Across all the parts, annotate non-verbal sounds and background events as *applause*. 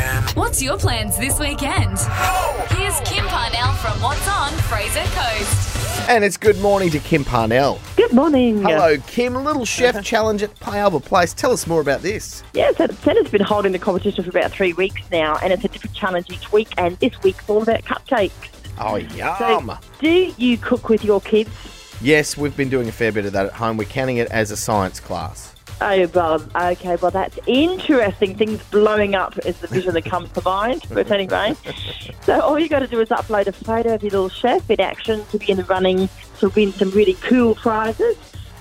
weekend. What's your plans this weekend? Here's Kim Parnell from What's On Fraser Coast. And it's good morning to Kim Parnell. Good morning. Hello, Kim. Little chef uh-huh. challenge at Pialba Place. Tell us more about this. Yeah, so Centre's been holding the competition for about three weeks now, and it's a different challenge each week. And this week's all about cupcakes. Oh, So, yum. do you cook with your kids? Yes, we've been doing a fair bit of that at home. We're counting it as a science class. Oh, well, okay, well, that's interesting. Things blowing up is the vision that comes to mind. But anyway, so all you got to do is upload a photo of your little chef in action to be in the running to win some really cool prizes.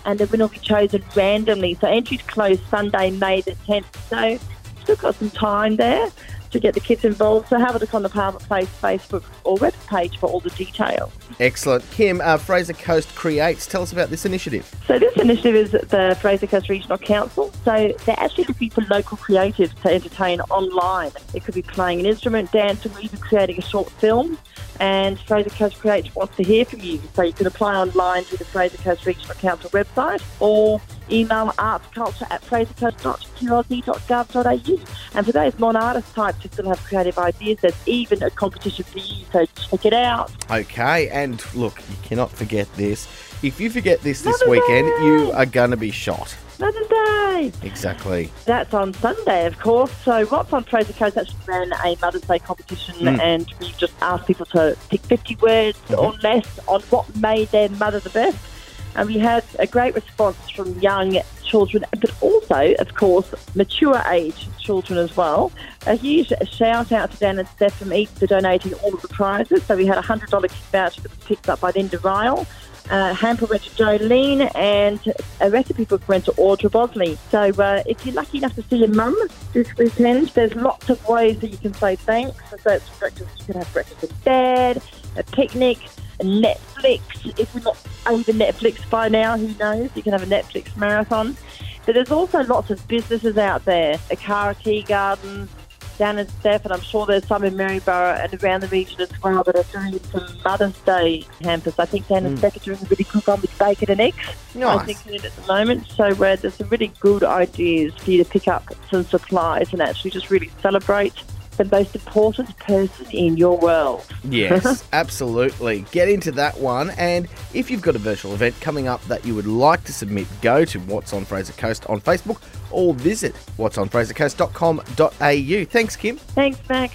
And the winner will be chosen randomly. So entries close Sunday, May the 10th. So still got some time there to get the kids involved. So have a look on the Pialba Place Facebook or web page for all the details. Excellent. Kim, uh, Fraser Coast Creates. Tell us about this initiative. So this initiative is the Fraser Coast Regional Council. So they're actually looking for local creatives to entertain online. It could be playing an instrument, dancing, or even creating a short film. And Fraser Coast Creates wants to hear from you. So you can apply online through the Fraser Coast Regional Council website or email artsculture at frasercoast.qld.gov.au. And for those non-artist types who still have creative ideas, there's even a competition for you. So check it out. Okay, and look, you cannot forget this. If you forget this this Mother's weekend, Day! you are going to be shot. Mother's Day! Exactly. That's on Sunday, of course. So What's on Fraser Coast actually ran a Mother's Day competition Mm. and we just asked people to pick 50 words or less on what made their mother the best. And we had a great response from young children, but also, of course, mature age children as well. A huge shout out to Dan and Steph from Eat for donating all of the prizes. So we had a $100 gift voucher that was picked up by Linda Ryle uh, hamper went to Jolene and a recipe book went to Audra Bosley. So uh, if you're lucky enough to see your mum this weekend, there's lots of ways that you can say thanks. So it's breakfast, you can have breakfast in bed, a picnic, a Netflix. If you're not over Netflix by now, who knows? You can have a Netflix marathon. But there's also lots of businesses out there, a Cara Tea Garden, down in Steph, and I'm sure there's some in Maryborough and around the region as well that are doing some Mother's Day hampers. I think Dan and Steph are doing a really good one with bacon and eggs. Nice. I think in it at the moment. So uh, there's some really good ideas for you to pick up some supplies and actually just really celebrate the most important person in your world. Yes, *laughs* absolutely. Get into that one. And if you've got a virtual event coming up that you would like to submit, go to What's on Fraser Coast on Facebook or visit what'sonfrasercoast.com.au. Thanks, Kim. Thanks, Mac.